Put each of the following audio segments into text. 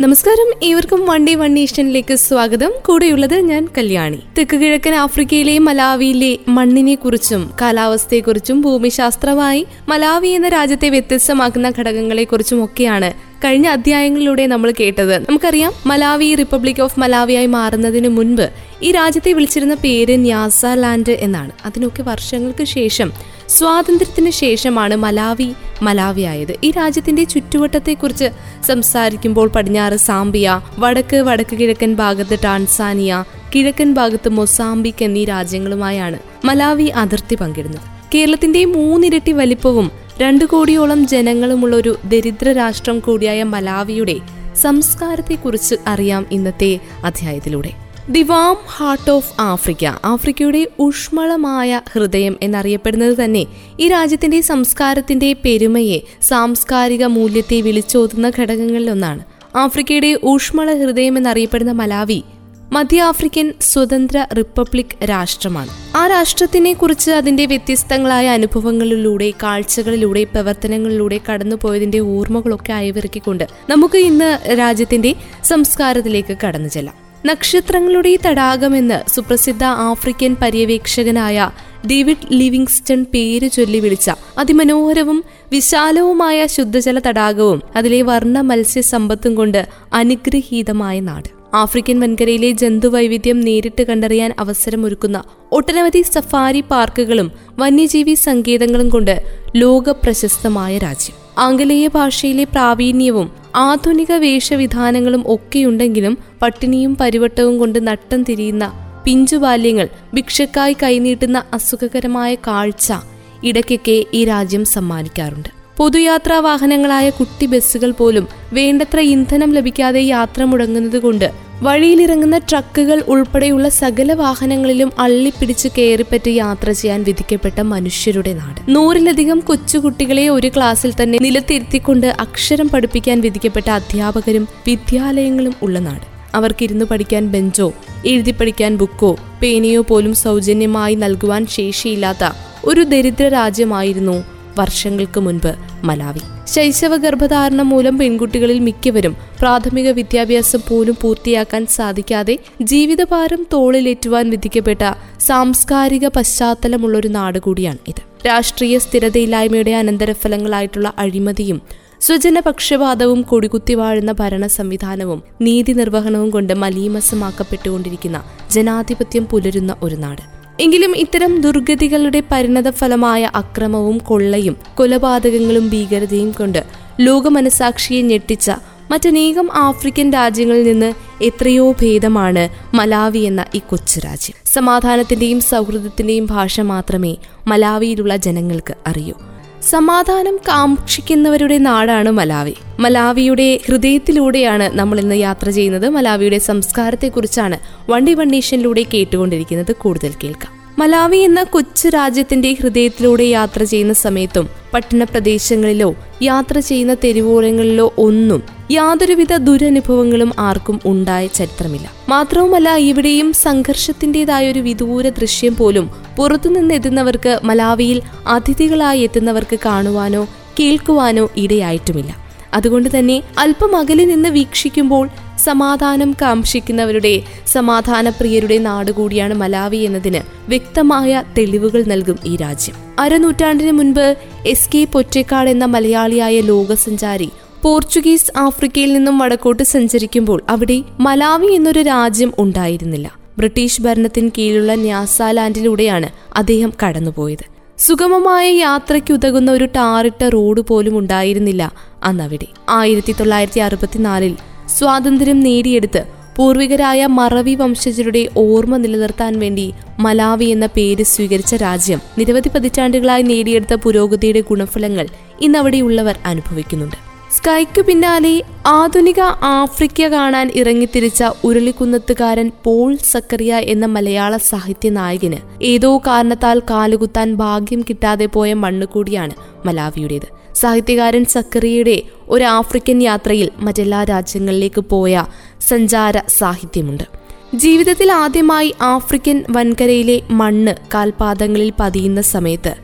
നമസ്കാരം. ഏവർക്കും one day one നേഷനിലേക്ക് സ്വാഗതം. കൂടെയുള്ളത് ഞാൻ കല്യാണി. തെക്ക് കിഴക്കൻ ആഫ്രിക്കയിലെ മലാവിയിലെ മണ്ണിനെ കുറിച്ചും കാലാവസ്ഥയെക്കുറിച്ചും ഭൂമിശാസ്ത്രമായി മലാവി എന്ന രാജ്യത്തെ വ്യത്യസ്തമാക്കുന്ന ഘടകങ്ങളെ കുറിച്ചും ഒക്കെയാണ് കഴിഞ്ഞ അധ്യായങ്ങളിലൂടെ നമ്മൾ കേട്ടത്. നമുക്കറിയാം മലാവി റിപ്പബ്ലിക് ഓഫ് മലാവിയായി മാറുന്നതിന് മുൻപ് ഈ രാജ്യത്തെ വിളിച്ചിരുന്ന പേര് ന്യാസ ലാൻഡ് എന്നാണ്. അതിനൊക്കെ വർഷങ്ങൾക്ക് ശേഷം സ്വാതന്ത്ര്യത്തിന് ശേഷമാണ് മലാവി മലാവിയായത്. ഈ രാജ്യത്തിന്റെ ചുറ്റുവട്ടത്തെക്കുറിച്ച് സംസാരിക്കുമ്പോൾ പടിഞ്ഞാറ് സാംബിയ വടക്ക് വടക്ക് കിഴക്കൻ ഭാഗത്ത് ടാൻസാനിയ കിഴക്കൻ ഭാഗത്ത് മൊസാംബിക് എന്നീ രാജ്യങ്ങളുമായാണ് മലാവി അതിർത്തി പങ്കിടുന്നത്. കേരളത്തിന്റെ മൂന്നിരട്ടി വലിപ്പവും രണ്ടു കോടിയോളം ജനങ്ങളുമുള്ള ഒരു ദരിദ്ര രാഷ്ട്രം കൂടിയായ മലാവിയുടെ സംസ്കാരത്തെക്കുറിച്ച് അറിയാം ഇന്നത്തെ അധ്യായത്തിലൂടെ. The warm heart of Africa ആഫ്രിക്കയുടെ ഊഷ്മളമായ ഹൃദയം എന്നറിയപ്പെടുന്നത് തന്നെ ഈ രാജ്യത്തിന്റെ സംസ്കാരത്തിന്റെ പെരുമയെ സാംസ്കാരിക മൂല്യത്തെ വിളിച്ചോതുന്ന ഘടകങ്ങളിലൊന്നാണ്. ആഫ്രിക്കയുടെ ഊഷ്മള ഹൃദയം എന്നറിയപ്പെടുന്ന മലാവി മധ്യ ആഫ്രിക്കൻ സ്വതന്ത്ര റിപ്പബ്ലിക് രാഷ്ട്രമാണ്. ആ രാഷ്ട്രത്തിനെ കുറിച്ച് അതിന്റെ വ്യത്യസ്തങ്ങളായ അനുഭവങ്ങളിലൂടെ കാഴ്ചകളിലൂടെ പ്രവർത്തനങ്ങളിലൂടെ കടന്നുപോയതിന്റെ ഓർമ്മകളൊക്കെ അയവിറക്കിക്കൊണ്ട് നമുക്ക് ഇന്ന് രാജ്യത്തിന്റെ സംസ്കാരത്തിലേക്ക് കടന്നു ചെല്ലാം. നക്ഷത്രങ്ങളുടെ തടാകമെന്ന് സുപ്രസിദ്ധ ആഫ്രിക്കൻ പര്യവേക്ഷകനായ ഡേവിഡ് ലിവിങ്സ്റ്റൺ പേര് ചൊല്ലി വിളിച്ച അതിമനോഹരവും വിശാലവുമായ ശുദ്ധജല തടാകവും അതിലെ വർണ മത്സ്യ സമ്പത്തും കൊണ്ട് അനുഗ്രഹീതമായ നാട്. ആഫ്രിക്കൻ വൻകരയിലെ ജന്തുവൈവിധ്യം നേരിട്ട് കണ്ടറിയാൻ അവസരമൊരുക്കുന്ന ഒട്ടനവധി സഫാരി പാർക്കുകളും വന്യജീവി സങ്കേതങ്ങളും കൊണ്ട് ലോക പ്രശസ്തമായ രാജ്യം. ആംഗലേയ ഭാഷയിലെ പ്രാവീണ്യവും ആധുനിക വേഷവിധാനങ്ങളും ഒക്കെയുണ്ടെങ്കിലും പട്ടിണിയും പരിവട്ടവും കൊണ്ട് നട്ടം തിരിയുന്ന പിഞ്ചുബാല്യങ്ങൾ ഭിക്ഷക്കായി കൈനീട്ടുന്ന അസുഖകരമായ കാഴ്ച ഇടയ്ക്കൊക്കെ ഈ രാജ്യം സമ്മാനിക്കാറുണ്ട്. പൊതുയാത്രാ വാഹനങ്ങളായ കുട്ടി ബസ്സുകൾ പോലും വേണ്ടത്ര ഇന്ധനം ലഭിക്കാതെ യാത്ര മുടങ്ങുന്നതുകൊണ്ട് വഴിയിലിറങ്ങുന്ന ട്രക്കുകൾ ഉൾപ്പെടെയുള്ള സകല വാഹനങ്ങളിലും അള്ളിപ്പിടിച്ച് കയറിപ്പറ്റി യാത്ര ചെയ്യാൻ വിധിക്കപ്പെട്ട മനുഷ്യരുടെ നാട്. നൂറിലധികം കൊച്ചുകുട്ടികളെ ഒരു ക്ലാസ്സിൽ തന്നെ നിലത്തിരുത്തിക്കൊണ്ട് അക്ഷരം പഠിപ്പിക്കാൻ വിധിക്കപ്പെട്ട അധ്യാപകരും വിദ്യാലയങ്ങളും ഉള്ള നാട്. അവർക്കിരുന്ന് പഠിക്കാൻ ബെഞ്ചോ എഴുതി പഠിക്കാൻ ബുക്കോ പേനയോ പോലും സൗജന്യമായി നൽകുവാൻ ശേഷിയില്ലാത്ത ഒരു ദരിദ്ര രാജ്യമായിരുന്നു വർഷങ്ങൾക്ക് മുൻപ് മലാവി. ശൈശവ ഗർഭധാരണം മൂലം പെൺകുട്ടികളിൽ മിക്കവരും പ്രാഥമിക വിദ്യാഭ്യാസം പോലും പൂർത്തിയാക്കാൻ സാധിക്കാതെ ജീവിതഭാരം തോളിലേറ്റുവാൻ വിധിക്കപ്പെട്ട സാംസ്കാരിക പശ്ചാത്തലമുള്ള ഒരു നാട് കൂടിയാണ് ഇത്. രാഷ്ട്രീയ സ്ഥിരതയില്ലായ്മയുടെ അനന്തരഫലങ്ങളായിട്ടുള്ള അഴിമതിയും സ്വജനപക്ഷപാതവും കൊടികുത്തി വാഴുന്ന ഭരണ സംവിധാനവും നീതി നിർവഹണവും കൊണ്ട് മലീമസമാക്കപ്പെട്ടുകൊണ്ടിരിക്കുന്ന ജനാധിപത്യം പുലരുന്ന ഒരു നാട്. എങ്കിലും ഇത്തരം ദുർഗതികളുടെ പരിണത ഫലമായ അക്രമവും കൊള്ളയും കൊലപാതകങ്ങളും ഭീകരതയും കൊണ്ട് ലോകമനസാക്ഷിയെ ഞെട്ടിച്ച മറ്റനേകം ആഫ്രിക്കൻ രാജ്യങ്ങളിൽ നിന്ന് എത്രയോ ഭേദമാണ് മലാവി എന്ന ഈ കൊച്ചു രാജ്യം. സമാധാനത്തിന്റെയും സൗഹൃദത്തിന്റെയും ഭാഷ മാത്രമേ മലാവിയിലുള്ള ജനങ്ങൾക്ക് അറിയൂ. സമാധാനം കാക്ഷിക്കുന്നവരുടെ നാടാണ് മലാവി. മലാവിയുടെ ഹൃദയത്തിലൂടെയാണ് നമ്മൾ ഇന്ന് യാത്ര ചെയ്യുന്നത്. മലാവിയുടെ സംസ്കാരത്തെക്കുറിച്ചാണ് വണ്ടി വണ്ടീഷനിലൂടെ കേട്ടുകൊണ്ടിരിക്കുന്നത്. കൂടുതൽ കേൾക്കാം. മലാവി എന്ന കൊച്ചു രാജ്യത്തിന്റെ ഹൃദയത്തിലൂടെ യാത്ര ചെയ്യുന്ന സമയത്തും പട്ടണ പ്രദേശങ്ങളിലോ യാത്ര ചെയ്യുന്ന തെരുവോരങ്ങളിലോ ഒന്നും യാതൊരുവിധ ദുരനുഭവങ്ങളും ആർക്കും ഉണ്ടായ ചരിത്രമില്ല. മാത്രവുമല്ല ഇവിടെയും സംഘർഷത്തിന്റേതായ ഒരു വിദൂര ദൃശ്യം പോലും പുറത്തുനിന്ന് എത്തുന്നവർക്ക് മലാവിയിൽ അതിഥികളായി എത്തുന്നവർക്ക് കാണുവാനോ കേൾക്കുവാനോ ഇടയായിട്ടുമില്ല. അതുകൊണ്ട് തന്നെ അല്പം അകലെ നിന്ന് വീക്ഷിക്കുമ്പോൾ സമാധാനം കാംക്ഷിക്കുന്നവരുടെ സമാധാനപ്രിയരുടെ നാടുകൂടിയാണ് മലാവി എന്നതിന് വ്യക്തമായ തെളിവുകൾ നൽകും ഈ രാജ്യം. അരനൂറ്റാണ്ടിന് മുൻപ് എസ് കെ പൊറ്റേക്കാട് എന്ന മലയാളിയായ ലോകസഞ്ചാരി പോർച്ചുഗീസ് ആഫ്രിക്കയിൽ നിന്നും വടക്കോട്ട് സഞ്ചരിക്കുമ്പോൾ അവിടെ മലാവി എന്നൊരു രാജ്യം ഉണ്ടായിരുന്നില്ല. ബ്രിട്ടീഷ് ഭരണത്തിന് കീഴിലുള്ള ന്യാസാലാൻഡിലൂടെയാണ് അദ്ദേഹം കടന്നുപോയത്. സുഗമമായ യാത്രയ്ക്കുതകുന്ന ഒരു ടാറിട്ട റോഡ് പോലും ഉണ്ടായിരുന്നില്ല അന്നവിടെ. ആയിരത്തി തൊള്ളായിരത്തി അറുപത്തിനാലിൽ സ്വാതന്ത്ര്യം നേടിയെടുത്ത് പൂർവികരായ മറവി വംശജരുടെ ഓർമ്മ നിലനിർത്താൻ വേണ്ടി മലാവി എന്ന പേര് സ്വീകരിച്ച രാജ്യം നിരവധി പതിറ്റാണ്ടുകളായി നേടിയെടുത്ത പുരോഗതിയുടെ ഗുണഫലങ്ങൾ ഇന്നവിടെയുള്ളവർ അനുഭവിക്കുന്നുണ്ട്. സ്കൈക്കു പിന്നാലെ ആധുനിക ആഫ്രിക്ക കാണാൻ ഇറങ്ങിത്തിരിച്ച ഉരുളിക്കുന്നത്തുകാരൻ പോൾ സക്കറിയ എന്ന മലയാള സാഹിത്യ നായകന് ഏതോ കാരണത്താൽ കാലുകുത്താൻ ഭാഗ്യം കിട്ടാതെ പോയ മണ്ണ് കൂടിയാണ് മലാവിയുടേത്. സാഹിത്യകാരൻ സക്കറിയയുടെ ഒരു ആഫ്രിക്കൻ യാത്രയിൽ മറ്റെല്ലാ രാജ്യങ്ങളിലേക്ക് പോയ സഞ്ചാര സാഹിത്യമുണ്ട്. ജീവിതത്തിൽ ആദ്യമായി ആഫ്രിക്കൻ വൻകരയിലെ മണ്ണ് കാൽപാദങ്ങളിൽ പതിയുന്ന സമയത്ത്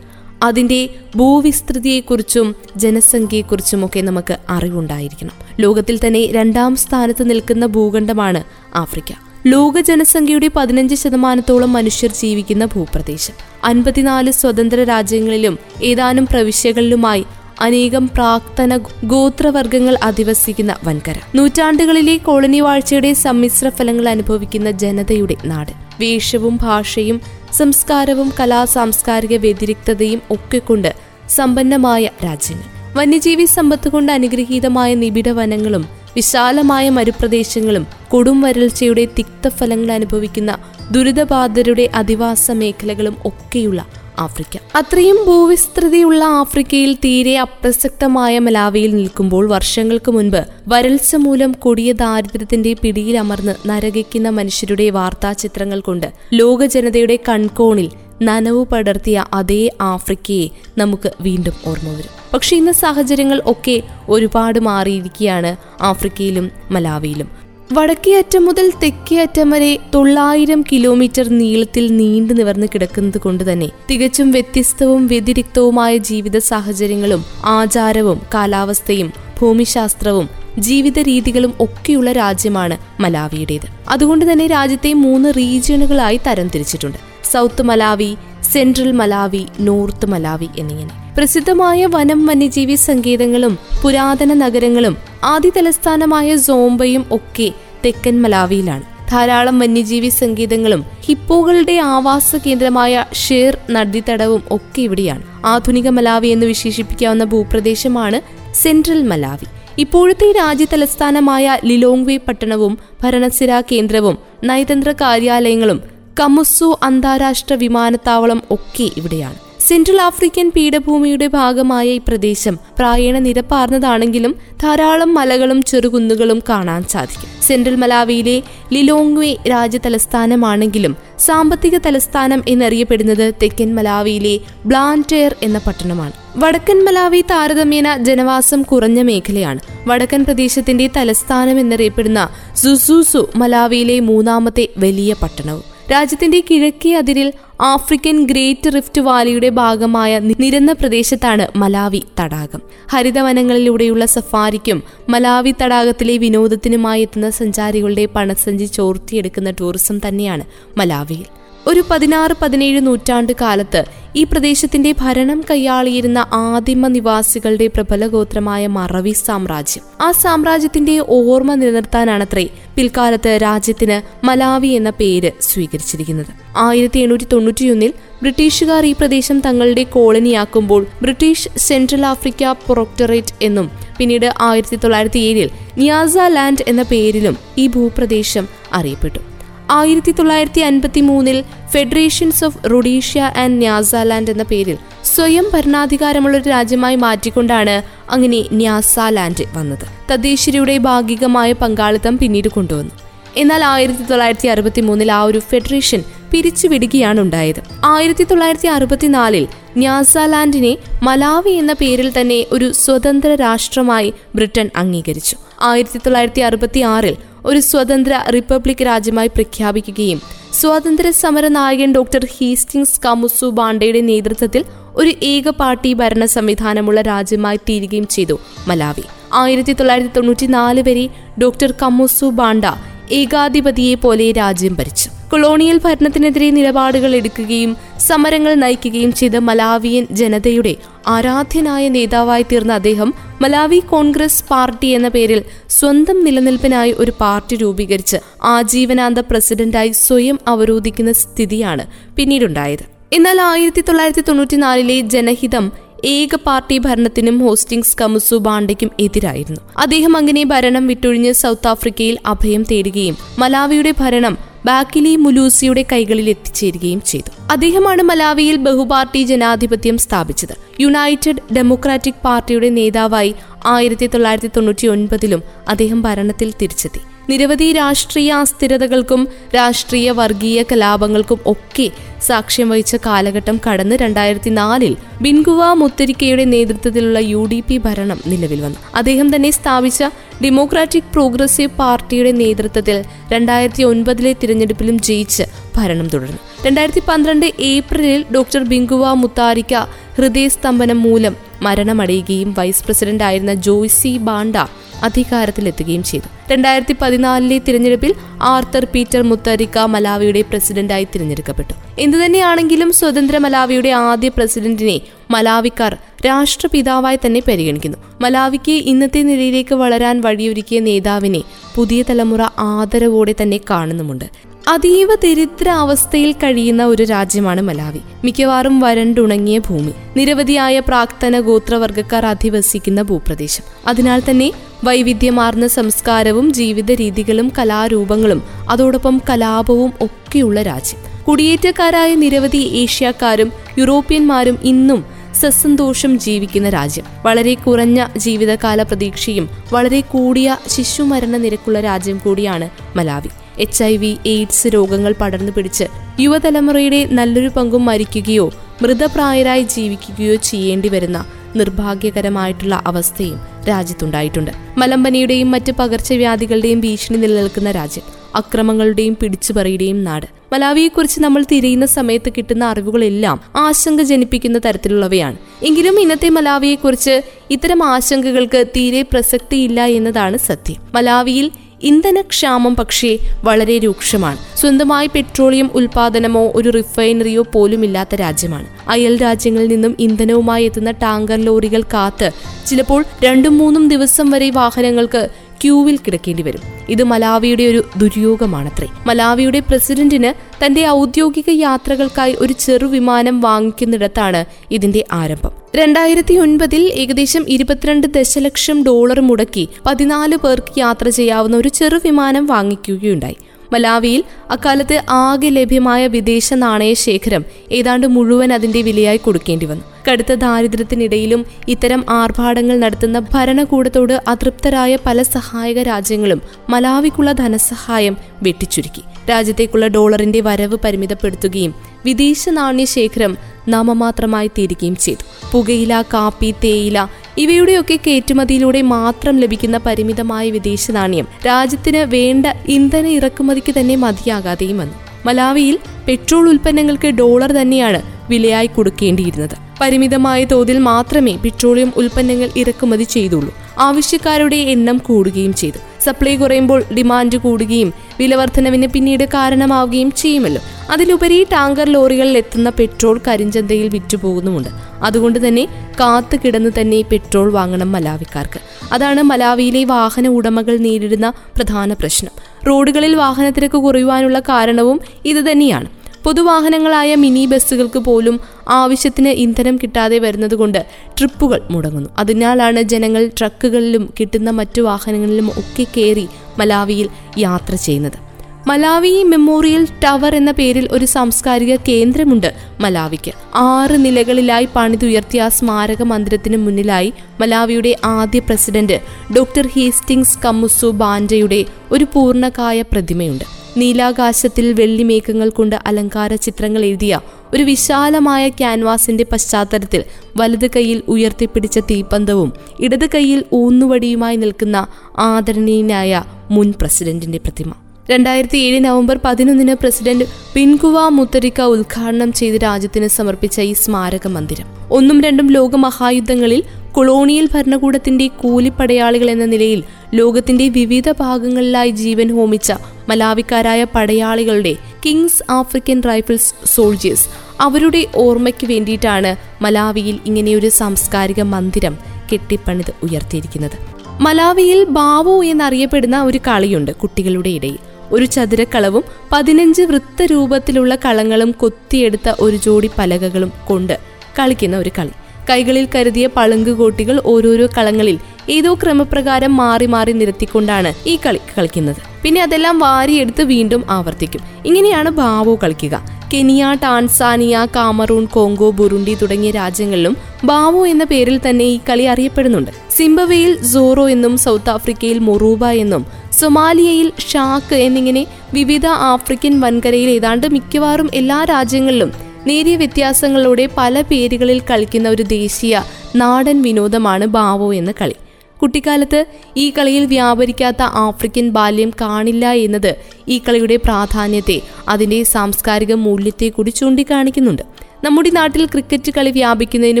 അതിന്റെ ഭൂവിസ്തൃതിയെക്കുറിച്ചും ജനസംഖ്യയെക്കുറിച്ചുമൊക്കെ നമുക്ക് അറിവുണ്ടായിരിക്കണം. ലോകത്തിൽ തന്നെ രണ്ടാം സ്ഥാനത്ത് നിൽക്കുന്ന ഭൂഖണ്ഡമാണ് ആഫ്രിക്ക. ലോക ജനസംഖ്യയുടെ പതിനഞ്ച് ശതമാനത്തോളം മനുഷ്യർ ജീവിക്കുന്ന ഭൂപ്രദേശം. അൻപത്തിനാല് സ്വതന്ത്ര രാജ്യങ്ങളിലും ഏതാനും പ്രവിശ്യകളിലുമായി അനേകം പ്രാക്തന ഗോത്രവർഗങ്ങൾ അധിവസിക്കുന്ന വൻകര. നൂറ്റാണ്ടുകളിലെ കോളനി വാഴ്ചയുടെ സമ്മിശ്ര ഫലങ്ങൾ അനുഭവിക്കുന്ന ജനതയുടെ നാട്. വേഷവും ഭാഷയും സംസ്കാരവും കലാ സാംസ്കാരിക വ്യതിരിക്തതയും ഒക്കെ കൊണ്ട് സമ്പന്നമായ രാജ്യങ്ങൾ. വന്യജീവി സമ്പത്ത് കൊണ്ട് അനുഗ്രഹീതമായ നിബിഡ വനങ്ങളും വിശാലമായ മരുപ്രദേശങ്ങളും കൊടും വരൾച്ചയുടെ തിക്തഫലങ്ങൾ അനുഭവിക്കുന്ന ദുരിതബാധിതരുടെ അധിവാസ മേഖലകളും ഒക്കെയുള്ള ആഫ്രിക്ക. അത്രയും ഭൂവിസ്തൃതിയുള്ള ആഫ്രിക്കയിൽ തീരെ അപ്രസക്തമായ മലാവിയിൽ നിൽക്കുമ്പോൾ വർഷങ്ങൾക്ക് മുൻപ് വരൾച്ച മൂലം കൊടിയ ദാരിദ്ര്യത്തിന്റെ പിടിയിലമർന്ന് നരകിക്കുന്ന മനുഷ്യരുടെ വാർത്താ ചിത്രങ്ങൾ കൊണ്ട് ലോക ജനതയുടെ കൺകോണിൽ നനവ് പടർത്തിയ അതേ ആഫ്രിക്കയെ നമുക്ക് വീണ്ടും ഓർമ്മ വരും. പക്ഷെ ഇന്ന് സാഹചര്യങ്ങൾ ഒക്കെ ഒരുപാട് മാറിയിരിക്കുകയാണ് ആഫ്രിക്കയിലും മലാവിയിലും. വടക്കേ അറ്റം മുതൽ തെക്കേ അറ്റം വരെ തൊള്ളായിരം കിലോമീറ്റർ നീളത്തിൽ നീണ്ടു നിവർന്ന് കിടക്കുന്നത് കൊണ്ട് തന്നെ തികച്ചും വ്യത്യസ്തവും വ്യതിരിക്തവുമായ ജീവിത സാഹചര്യങ്ങളും ആചാരവും കാലാവസ്ഥയും ഭൂമിശാസ്ത്രവും ജീവിത രീതികളും ഒക്കെയുള്ള രാജ്യമാണ് മലാവിയുടേത്. അതുകൊണ്ട് തന്നെ രാജ്യത്തെ മൂന്ന് റീജിയണുകളായി തരംതിരിച്ചിട്ടുണ്ട് south Malawi central Malawi north Malawi എന്നിങ്ങനെ. പ്രസിദ്ധമായ വനം വന്യജീവി സങ്കേതങ്ങളും പുരാതന നഗരങ്ങളും ആദ്യ തലസ്ഥാനമായ സോംബയും ഒക്കെ തെക്കൻ മലാവിയിലാണ്. ധാരാളം വന്യജീവി സംഗീതങ്ങളും ഹിപ്പോകളുടെ ആവാസ കേന്ദ്രമായ ഷേർ നദിത്തടവും ഒക്കെ ഇവിടെയാണ്. ആധുനിക മലാവി എന്ന് വിശേഷിപ്പിക്കാവുന്ന ഭൂപ്രദേശമാണ് സെൻട്രൽ മലാവി. ഇപ്പോഴത്തെ രാജ്യ തലസ്ഥാനമായ ലിലോങ്വേ പട്ടണവും ഭരണസിര കേന്ദ്രവും നയതന്ത്ര കാര്യാലയങ്ങളും കമുസു അന്താരാഷ്ട്ര വിമാനത്താവളം ഒക്കെ ഇവിടെയാണ്. സെൻട്രൽ ആഫ്രിക്കൻ പീഠഭൂമിയുടെ ഭാഗമായ ഈ പ്രദേശം പ്രായണ നിരപ്പാർന്നതാണെങ്കിലും ധാരാളം മലകളും ചെറുകുന്നുകളും കാണാൻ സാധിക്കും. സെൻട്രൽ മലാവിയിലെ ലിലോങ്വെ രാജ്യ തലസ്ഥാനമാണെങ്കിലും സാമ്പത്തിക തലസ്ഥാനം എന്നറിയപ്പെടുന്നത് തെക്കൻ മലാവിയിലെ ബ്ലാന്റെയർ എന്ന പട്ടണമാണ്. വടക്കൻ മലാവി താരതമ്യേന ജനവാസം കുറഞ്ഞ മേഖലയാണ്. വടക്കൻ പ്രദേശത്തിന്റെ തലസ്ഥാനം എന്നറിയപ്പെടുന്ന സുസൂസു മലാവിയിലെ മൂന്നാമത്തെ വലിയ പട്ടണവും. രാജ്യത്തിന്റെ കിഴക്കേ അതിരിൽ ആഫ്രിക്കൻ ഗ്രേറ്റ് റിഫ്റ്റ് വാലിയുടെ ഭാഗമായ നിരന്ന പ്രദേശത്താണ് മലാവി തടാകം. ഹരിതവനങ്ങളിലൂടെയുള്ള സഫാരിക്കും മലാവി തടാകത്തിലെ വിനോദത്തിനുമായി എത്തുന്ന സഞ്ചാരികളുടെ പണസഞ്ചി ചോർത്തിയെടുക്കുന്ന ടൂറിസം തന്നെയാണ് മലാവിയിൽ. ഒരു പതിനാറ് പതിനേഴ് നൂറ്റാണ്ട് കാലത്ത് ഈ പ്രദേശത്തിന്റെ ഭരണം കൈയാളിയിരുന്ന ആദിമ നിവാസികളുടെ പ്രബല ഗോത്രമായ മറവി സാമ്രാജ്യം. ആ സാമ്രാജ്യത്തിന്റെ ഓർമ്മ നിലനിർത്താനാണത്രേ പിൽക്കാലത്ത് രാജ്യത്തിന് മലാവി എന്ന പേര് സ്വീകരിച്ചിരിക്കുന്നത്. ആയിരത്തി എണ്ണൂറ്റി തൊണ്ണൂറ്റിയൊന്നിൽ ബ്രിട്ടീഷുകാർ ഈ പ്രദേശം തങ്ങളുടെ കോളനിയാക്കുമ്പോൾ ബ്രിട്ടീഷ് സെൻട്രൽ ആഫ്രിക്ക പ്രൊക്ടറേറ്റ് എന്നും പിന്നീട് ആയിരത്തി തൊള്ളായിരത്തി ഏഴിൽ നിയാസ ലാൻഡ് എന്ന പേരിലും ഈ ഭൂപ്രദേശം അറിയപ്പെട്ടു. ആയിരത്തി തൊള്ളായിരത്തി അൻപത്തി മൂന്നിൽ federations of Rhodesia and Nyasaland എന്ന പേരിൽ സ്വയം ഭരണാധികാരമുള്ള ഒരു രാജ്യമായി മാറ്റിക്കൊണ്ടാണ് അങ്ങനെ ന്യാസാലാൻഡ് വന്നത്. തദ്ദേശീയരുടെ ഭാഗികമായ പങ്കാളിത്തം പിന്നീട് കൊണ്ടുവന്നു. എന്നാൽ ആയിരത്തി തൊള്ളായിരത്തി അറുപത്തി മൂന്നിൽ ആ ഒരു ഫെഡറേഷൻ പിരിച്ചുവിടുകയാണ് ഉണ്ടായത്. ആയിരത്തി തൊള്ളായിരത്തി അറുപത്തിനാലിൽ ന്യാസാലാൻഡിനെ മലാവി എന്ന പേരിൽ തന്നെ ഒരു സ്വതന്ത്ര രാഷ്ട്രമായി ബ്രിട്ടൻ അംഗീകരിച്ചു. ആയിരത്തി തൊള്ളായിരത്തി അറുപത്തി ആറിൽ ഒരു സ്വതന്ത്ര റിപ്പബ്ലിക് രാജ്യമായി പ്രഖ്യാപിക്കുകയും സ്വാതന്ത്ര്യ സമര നായകൻ ഡോക്ടർ ഹീസ്റ്റിംഗ്സ് കമുസു ബാണ്ടയുടെ നേതൃത്വത്തിൽ ഒരു ഏക പാർട്ടി ഭരണ സംവിധാനമുള്ള രാജ്യമായി തീരുകയും ചെയ്തു. മലാവി. ആയിരത്തി തൊള്ളായിരത്തി തൊണ്ണൂറ്റി നാല് വരെ ഡോക്ടർ കമുസു ബാണ്ട ഏകാധിപതിയെ പോലെ രാജ്യം ഭരിച്ചു. കൊളോണിയൽ ഭരണത്തിനെതിരെ നിലപാടുകൾ എടുക്കുകയും സമരങ്ങൾ നയിക്കുകയും ചെയ്ത മലാവിയൻ ജനതയുടെ ആരാധ്യനായ നേതാവായി തീർന്ന അദ്ദേഹം മലാവി കോൺഗ്രസ് പാർട്ടി എന്ന പേരിൽ സ്വന്തം നിലനിൽപ്പിനായി ഒരു പാർട്ടി രൂപീകരിച്ച് ആജീവനാന്ത പ്രസിഡന്റായി സ്വയം അവരോധിക്കുന്ന സ്ഥിതിയാണ് പിന്നീടുണ്ടായത്. എന്നാൽ ആയിരത്തി തൊള്ളായിരത്തി തൊണ്ണൂറ്റിനാലിലെ ജനഹിതം ഏക പാർട്ടി ഭരണത്തിനും ഹോസ്റ്റിംഗ്സ് കമുസു ബാണ്ടയ്ക്കും എതിരായിരുന്നു. അദ്ദേഹം അങ്ങനെ ഭരണം വിട്ടൊഴിഞ്ഞ് സൗത്ത് ആഫ്രിക്കയിൽ അഭയം തേടുകയും മലാവിയുടെ ഭരണം ബാക്കിലി മുലൂസിയുടെ കൈകളിൽ എത്തിച്ചേരുകയും ചെയ്തു. അദ്ദേഹമാണ് മലാവിയിൽ ബഹുപാർട്ടി ജനാധിപത്യം സ്ഥാപിച്ചത്. യുണൈറ്റഡ് ഡെമോക്രാറ്റിക് പാർട്ടിയുടെ നേതാവായി ആയിരത്തി തൊള്ളായിരത്തി തൊണ്ണൂറ്റി ഒൻപതിലും അദ്ദേഹം ഭരണത്തിൽ തിരിച്ചെത്തി. നിരവധി രാഷ്ട്രീയ അസ്ഥിരതകൾക്കും രാഷ്ട്രീയ വർഗീയ കലാപങ്ങൾക്കും ഒക്കെ സാക്ഷ്യം വഹിച്ച കാലഘട്ടം കടന്ന് രണ്ടായിരത്തി നാലിൽ ബിൻഗുവ മുത്തരിക്കയുടെ നേതൃത്വത്തിലുള്ള യു ഡി പി ഭരണം നിലവിൽ വന്നു. അദ്ദേഹം തന്നെ സ്ഥാപിച്ച ഡെമോക്രാറ്റിക് പ്രോഗ്രസീവ് പാർട്ടിയുടെ നേതൃത്വത്തിൽ രണ്ടായിരത്തി ഒൻപതിലെ തിരഞ്ഞെടുപ്പിലും ജയിച്ച് ഭരണം തുടർന്നു. രണ്ടായിരത്തി പന്ത്രണ്ട് ഏപ്രിലിൽ ഡോക്ടർ ബിങ്കുവ മുത്താരിക്ക ഹൃദയസ്തംഭനം മൂലം മരണമടയുകയും വൈസ് പ്രസിഡന്റ് ആയിരുന്ന ജോയ്സി ബാണ്ട അധികാരത്തിലെത്തുകയും ചെയ്തു. രണ്ടായിരത്തി പതിനാലിലെ തിരഞ്ഞെടുപ്പിൽ ആർത്തർ പീറ്റർ മുത്തരിക്ക മലാവിയുടെ പ്രസിഡന്റായി തിരഞ്ഞെടുക്കപ്പെട്ടു. എന്തുതന്നെയാണെങ്കിലും സ്വതന്ത്ര മലാവിയുടെ ആദ്യ പ്രസിഡന്റിനെ മലാവിക്കാർ രാഷ്ട്രപിതാവായി തന്നെ പരിഗണിക്കുന്നു. മലാവിക്ക് ഇന്നത്തെ നിലയിലേക്ക് വളരാൻ വഴിയൊരുക്കിയ നേതാവിനെ പുതിയ തലമുറ ആദരവോടെ തന്നെ കാണുന്നുമുണ്ട്. അതീവ ദരിദ്ര അവസ്ഥയിൽ കഴിയുന്ന ഒരു രാജ്യമാണ് മലാവി. മിക്കവാറും വരണ്ടുണങ്ങിയ ഭൂമി. നിരവധിയായ പ്രാക്തന ഗോത്രവർഗക്കാർ അധിവസിക്കുന്ന ഭൂപ്രദേശം. അതിനാൽ തന്നെ വൈവിധ്യമാർന്ന സംസ്കാരവും ജീവിത രീതികളും കലാരൂപങ്ങളും അതോടൊപ്പം കലാപവും ഒക്കെയുള്ള രാജ്യം. കുടിയേറ്റക്കാരായ നിരവധി ഏഷ്യക്കാരും യൂറോപ്യന്മാരും ഇന്നും സസന്തോഷം ജീവിക്കുന്ന രാജ്യം. വളരെ കുറഞ്ഞ ജീവിതകാല പ്രതീക്ഷയും വളരെ കൂടിയ ശിശുമരണ നിരക്കുള്ള രാജ്യം കൂടിയാണ് Malawi. H I V AIDS രോഗങ്ങൾ പടർന്നു പിടിച്ച് യുവതലമുറയുടെ നല്ലൊരു പങ്കും മരിക്കുകയോ മൃതപ്രായരായി ജീവിക്കുകയോ ചെയ്യേണ്ടി വരുന്ന നിർഭാഗ്യകരമായിട്ടുള്ള അവസ്ഥയും രാജ്യത്തുണ്ടായിട്ടുണ്ട്. മലമ്പനിയുടെയും മറ്റ് പകർച്ചവ്യാധികളുടെയും ഭീഷണി നിലനിൽക്കുന്ന രാജ്യം. അക്രമങ്ങളുടെയും പിടിച്ചുപറിയുടെയും നാട്. മലാവിയെക്കുറിച്ച് നമ്മൾ തിരയുന്ന സമയത്ത് കിട്ടുന്ന അറിവുകളെല്ലാം ആശങ്ക ജനിപ്പിക്കുന്ന തരത്തിലുള്ളവയാണ്. എങ്കിലും ഇന്നത്തെ മലാവിയെക്കുറിച്ച് ഇത്തരം ആശങ്കകൾക്ക് തീരെ പ്രസക്തിയില്ല എന്നതാണ് സത്യം. മലാവിയിൽ ഇന്ധനക്ഷാമം പക്ഷേ വളരെ രൂക്ഷമാണ്. സ്വന്തമായി പെട്രോളിയം ഉൽപാദനമോ ഒരു റിഫൈനറിയോ പോലും ഇല്ലാത്ത രാജ്യമാണ്. അയൽ രാജ്യങ്ങളിൽ നിന്നും ഇന്ധനവുമായി എത്തുന്ന ടാങ്കർ ലോറികൾ കാത്ത് ചിലപ്പോൾ രണ്ടും മൂന്നും ദിവസം വരെ വാഹനങ്ങൾക്ക് ക്യൂവിൽ കിടക്കേണ്ടി വരും. ഇത് മലാവിയുടെ ഒരു ദുര്യോഗമാണത്രേ. മലാവിയുടെ പ്രസിഡന്റിന് തന്റെ ഔദ്യോഗിക യാത്രകൾക്കായി ഒരു ചെറു വിമാനം വാങ്ങിക്കുന്നിടത്താണ് ഇതിന്റെ ആരംഭം. രണ്ടായിരത്തി ഒൻപതിൽ ഏകദേശം ഇരുപത്തിരണ്ട് ദശലക്ഷം ഡോളർ മുടക്കി പതിനാല് പേർക്ക് യാത്ര ചെയ്യാവുന്ന ഒരു ചെറു വിമാനം വാങ്ങിക്കുകയുണ്ടായി. മലാവിയിൽ അക്കാലത്ത് ആകെ ലഭ്യമായ വിദേശ നാണയ ശേഖരം ഏതാണ്ട് മുഴുവൻ അതിന്റെ വിലയായി കൊടുക്കേണ്ടി വന്നു. കടുത്ത ദാരിദ്ര്യത്തിനിടയിലും ഇത്തരം ആർഭാടങ്ങൾ നടത്തുന്ന ഭരണകൂടത്തോട് അതൃപ്തരായ പല സഹായക രാജ്യങ്ങളും മലാവിക്കുള്ള ധനസഹായം വെട്ടിച്ചുരുക്കി. രാജ്യത്തേക്കുള്ള ഡോളറിന്റെ വരവ് പരിമിതപ്പെടുത്തുകയും വിദേശ നാണ്യ ശേഖരം നാമമാത്രമായി തീരുകയും ചെയ്തു. പുകയില കാപ്പി തേയില ഇവയുടെയൊക്കെ കയറ്റുമതിയിലൂടെ മാത്രം ലഭിക്കുന്ന പരിമിതമായ വിദേശ നാണ്യം രാജ്യത്തിന് വേണ്ട ഇന്ധന ഇറക്കുമതിക്ക് തന്നെ മതിയാകാതെയും വന്നു. മലാവിയിൽ പെട്രോൾ ഉൽപ്പന്നങ്ങൾക്ക് ഡോളർ തന്നെയാണ് വിലയായി കൊടുക്കേണ്ടിയിരുന്നത്. പരിമിതമായ തോതിൽ മാത്രമേ പെട്രോളിയം ഉൽപ്പന്നങ്ങൾ ഇറക്കുമതി ചെയ്തുള്ളൂ. ആവശ്യക്കാരുടെ എണ്ണം കൂടുകയും ചെയ്തു. സപ്ലൈ കുറയുമ്പോൾ ഡിമാൻഡ് കൂടുകയും വിലവർദ്ധനവിന് പിന്നീട് കാരണമാവുകയും ചെയ്യുമല്ലോ. അതിലുപരി ടാങ്കർ ലോറികളിൽ എത്തുന്ന പെട്രോൾ കരിഞ്ചന്തയിൽ വിറ്റുപോകുന്നുമുണ്ട്. അതുകൊണ്ട് തന്നെ കാത്തു കിടന്ന് തന്നെ പെട്രോൾ വാങ്ങണം മലാവിക്കാർക്ക്. അതാണ് മലാവിയിലെ വാഹന ഉടമകൾ നേരിടുന്ന പ്രധാന പ്രശ്നം. റോഡുകളിൽ വാഹനത്തിരക്ക് കുറയുവാനുള്ള കാരണവും ഇത് തന്നെയാണ്. പൊതുവാഹനങ്ങളായ മിനി ബസ്സുകൾക്ക് പോലും ആവശ്യത്തിന് ഇന്ധനം കിട്ടാതെ വരുന്നതുകൊണ്ട് ട്രിപ്പുകൾ മുടങ്ങുന്നു. അതിനാലാണ് ജനങ്ങൾ ട്രക്കുകളിലും കിട്ടുന്ന മറ്റു വാഹനങ്ങളിലും ഒക്കെ കയറി മലാവിയിൽ യാത്ര ചെയ്യുന്നത്. മലാവി മെമ്മോറിയൽ ടവർ എന്ന പേരിൽ ഒരു സാംസ്കാരിക കേന്ദ്രമുണ്ട് മലാവിക്ക്. ആറ് നിലകളിലായി പണിതുയർത്തിയ സ്മാരക മന്ദിരത്തിന് മുന്നിലായി മലാവിയുടെ ആദ്യ പ്രസിഡന്റ് ഡോക്ടർ ഹീസ്റ്റിങ്സ് കമ്മുസു ബാൻഡയുടെ ഒരു പൂർണകായ പ്രതിമയുണ്ട്. നീലാകാശത്തിൽ വെള്ളിമേഘങ്ങൾ കൊണ്ട് അലങ്കാര ചിത്രങ്ങൾ എഴുതിയ ഒരു വിശാലമായ ക്യാൻവാസിന്റെ പശ്ചാത്തലത്തിൽ വലത് കൈയിൽ ഉയർത്തിപ്പിടിച്ച തീപ്പന്തവും ഇടത് കൈയിൽ ഊന്നുവടിയുമായി നിൽക്കുന്ന ആദരണീയനായ മുൻ പ്രസിഡന്റിന്റെ പ്രതിമ. രണ്ടായിരത്തി ഏഴ് നവംബർ പതിനൊന്നിന് പ്രസിഡന്റ് പിൻകുവ മുത്തരിക്ക ഉദ്ഘാടനം ചെയ്ത് രാജ്യത്തിന് സമർപ്പിച്ച ഈ സ്മാരക മന്ദിരം. ഒന്നും രണ്ടും ലോകമഹായുദ്ധങ്ങളിൽ കൊളോണിയൽ ഭരണകൂടത്തിന്റെ കൂലിപ്പടയാളികൾ എന്ന നിലയിൽ ലോകത്തിന്റെ വിവിധ ഭാഗങ്ങളിലായി ജീവൻ ഹോമിച്ച മലാവിക്കാരായ പടയാളികളുടെ കിങ്സ് ആഫ്രിക്കൻ റൈഫിൾസ് സോൾജേഴ്സ് അവരുടെ ഓർമ്മയ്ക്ക് വേണ്ടിയിട്ടാണ് മലാവിയിൽ ഇങ്ങനെയൊരു സാംസ്കാരിക മന്ദിരം കെട്ടിപ്പണിത് ഉയർത്തിയിരിക്കുന്നത്. മലാവിയിൽ ബാവു എന്നറിയപ്പെടുന്ന ഒരു കളിയുണ്ട് കുട്ടികളുടെ ഇടയിൽ. ഒരു ചതുരക്കളവും പതിനഞ്ച് വൃത്തരൂപത്തിലുള്ള കളങ്ങളും കൊത്തിയെടുത്ത ഒരു ജോഡി പലകകളും കൊണ്ട് കളിക്കുന്ന ഒരു കളി. കൈകളിൽ കരുതിയ പളുങ്ക് കോട്ടികൾ ഓരോരോ കളങ്ങളിൽ ഏതോ ക്രമപ്രകാരം മാറി മാറി നിരത്തിക്കൊണ്ടാണ് ഈ കളി കളിക്കുന്നത്. പിന്നെ അതെല്ലാം വാരിയെടുത്ത് വീണ്ടും ആവർത്തിക്കും. ഇങ്ങനെയാണ് ബാവോ കളിക്കുക. Kenya Tanzania Cameroon Congo Burundi തുടങ്ങിയ രാജ്യങ്ങളിലും ബാവോ എന്ന പേരിൽ തന്നെ ഈ കളി അറിയപ്പെടുന്നുണ്ട്. സിംബവയിൽ സോറോ എന്നും സൗത്ത് ആഫ്രിക്കയിൽ മൊറൂബ എന്നും സൊമാലിയയിൽ ഷാക്ക് എന്നിങ്ങനെ വിവിധ ആഫ്രിക്കൻ വൻകരയിൽ ഏതാണ്ട് മിക്കവാറും എല്ലാ രാജ്യങ്ങളിലും നേരിയ വ്യത്യാസങ്ങളോടെ പല പേരുകളിൽ കളിക്കുന്ന ഒരു ദേശീയ നാടൻ വിനോദമാണ് ബാവോ എന്ന കളി. കുട്ടിക്കാലത്ത് ഈ കളിയിൽ വ്യാപരിക്കാത്ത ആഫ്രിക്കൻ ബാല്യം കാണില്ല എന്നത് ഈ കളിയുടെ പ്രാധാന്യത്തെ അതിന്റെ സാംസ്കാരിക മൂല്യത്തെ കൂടി ചൂണ്ടിക്കാണിക്കുന്നുണ്ട്. നമ്മുടെ നാട്ടിൽ ക്രിക്കറ്റ് കളി വ്യാപിക്കുന്നതിന്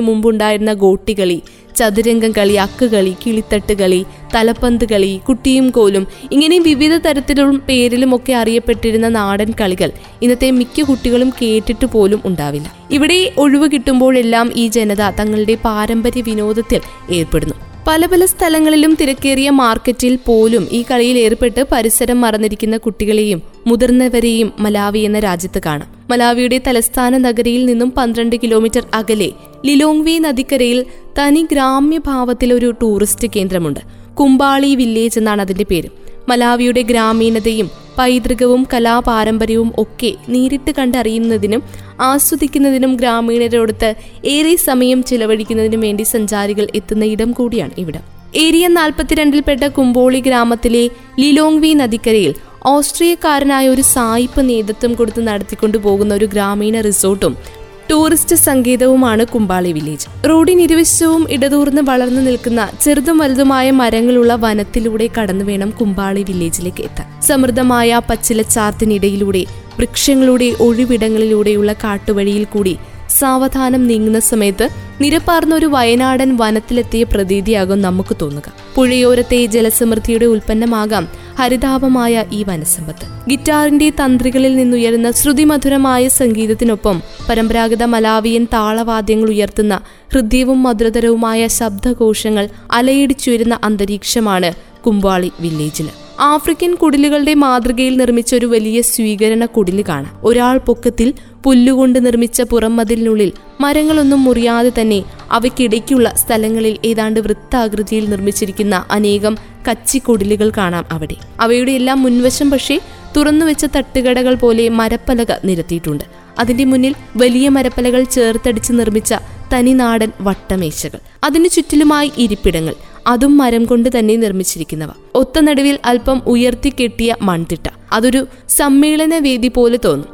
മുമ്പുണ്ടായിരുന്ന ഗോട്ടികളി ചതുരംഗം കളി അക്കുകളി കിളിത്തട്ട് കളി തലപ്പന്ത് കളി കുട്ടിയും കോലും ഇങ്ങനെ വിവിധ തരത്തിലും പേരിലും ഒക്കെ അറിയപ്പെട്ടിരുന്ന നാടൻ കളികൾ ഇന്നത്തെ മിക്ക കുട്ടികളും കേട്ടിട്ട് പോലും ഉണ്ടാവില്ല. ഇവിടെ ഒഴിവ് കിട്ടുമ്പോഴെല്ലാം ഈ ജനത തങ്ങളുടെ പാരമ്പര്യ വിനോദത്തിൽ ഏർപ്പെടുന്നു. പല പല സ്ഥലങ്ങളിലും തിരക്കേറിയ മാർക്കറ്റിൽ പോലും ഈ കളിയിൽ ഏർപ്പെട്ട് പരിസരം മറന്നിരിക്കുന്ന കുട്ടികളെയും മുതിർന്നവരെയും മലാവി എന്ന രാജ്യത്ത് കാണാം. മലാവിയുടെ തലസ്ഥാന നഗരിയിൽ നിന്നും പന്ത്രണ്ട് കിലോമീറ്റർ അകലെ ലിലോങ്വി നദിക്കരയിൽ തനി ഗ്രാമ്യഭാവത്തിൽ ഒരു ടൂറിസ്റ്റ് കേന്ദ്രമുണ്ട്. കുമ്പാളി വില്ലേജ് എന്നാണ് അതിന്റെ പേര്. മലാവിയുടെ ഗ്രാമീണതയും പൈതൃകവും കലാപാരമ്പര്യവും ഒക്കെ നേരിട്ട് കണ്ടറിയുന്നതിനും ആസ്വദിക്കുന്നതിനും ഗ്രാമീണരോടൊത്ത് ഏറെ സമയം ചിലവഴിക്കുന്നതിനും വേണ്ടി സഞ്ചാരികൾ എത്തുന്ന ഇടം കൂടിയാണ് ഇവിടം. ഏരിയ നാൽപ്പത്തിരണ്ടിൽപ്പെട്ട കുമ്പോളി ഗ്രാമത്തിലെ ലിലോങ്വി നദിക്കരയിൽ ഓസ്ട്രിയക്കാരനായ ഒരു സായിപ്പ് നേതൃത്വം കൊടുത്ത് നടത്തിക്കൊണ്ടു പോകുന്ന ഒരു ഗ്രാമീണ റിസോർട്ടും ടൂറിസ്റ്റ് സംഗീതവുമാണ് കുമ്പാളി വില്ലേജ്. റോഡിന് ഇരുവശവും ഇടതൂർന്ന് വളർന്നു നിൽക്കുന്ന ചെറുതും വലുതുമായ മരങ്ങളുള്ള വനത്തിലൂടെ കടന്നു വേണം കുമ്പാളി വില്ലേജിലേക്ക് എത്താൻ. സമൃദ്ധമായ പച്ചിലച്ചാർത്തിനിടയിലൂടെ വൃക്ഷങ്ങളുടെ ഒഴിവിടങ്ങളിലൂടെയുള്ള കാട്ടുവഴിയിൽ കൂടി സാവധാനം നീങ്ങുന്ന സമയത്ത് നിരപ്പാർന്ന ഒരു വയനാടൻ വനത്തിലെത്തിയ പ്രതീതിയാകും നമുക്ക് തോന്നുക. പുഴയോരത്തെ ജലസമൃദ്ധിയുടെ ഉൽപ്പന്നമാകാം ഹരിതാപമായ ഈ വനസമ്പത്ത്. ഗിറ്റാറിന്റെ തന്ത്രികളിൽ നിന്നുയരുന്ന ശ്രുതിമധുരമായ സംഗീതത്തിനൊപ്പം പരമ്പരാഗത മലാവിയൻ താളവാദ്യങ്ങൾ ഉയർത്തുന്ന ഹൃദ്യവും മധുരതരവുമായ ശബ്ദകോശങ്ങൾ അലയിടിച്ചുയരുന്ന അന്തരീക്ഷമാണ് കുമ്പാളി വില്ലേജിൽ ആഫ്രിക്കൻ കുടിലുകളുടെ മാതൃകയിൽ നിർമ്മിച്ച ഒരു വലിയ സ്വീകരണ കുടിൽ കാണാം. ഒരാൾ പൊക്കത്തിൽ പുല്ലുകൊണ്ട് നിർമ്മിച്ച പുറംമതിലിനുള്ളിൽ മരങ്ങളൊന്നും മുറിയാതെ തന്നെ അവയ്ക്കിടയ്ക്കുള്ള സ്ഥലങ്ങളിൽ ഏതാണ്ട് വൃത്താകൃതിയിൽ നിർമ്മിച്ചിരിക്കുന്ന അനേകം കച്ചിക്കുടിലുകൾ കാണാം അവിടെ. അവയുടെ എല്ലാം മുൻവശം പക്ഷേ തുറന്നുവെച്ച തട്ടുകടകൾ പോലെ മരപ്പലക നിരത്തിയിട്ടുണ്ട്. അതിന്റെ മുന്നിൽ വലിയ മരപ്പലകൾ ചേർത്തടിച്ച് നിർമ്മിച്ച തനിനാടൻ വട്ടമേശകൾ. അതിനു ചുറ്റിലുമായി ഇരിപ്പിടങ്ങൾ. അതും മരം കൊണ്ട് തന്നെ നിർമ്മിച്ചിരിക്കുന്നവ. ഒത്ത നടുവിൽ അല്പം ഉയർത്തി കെട്ടിയ മൺതിട്ട. അതൊരു സമ്മേളന വേദി പോലെ തോന്നും.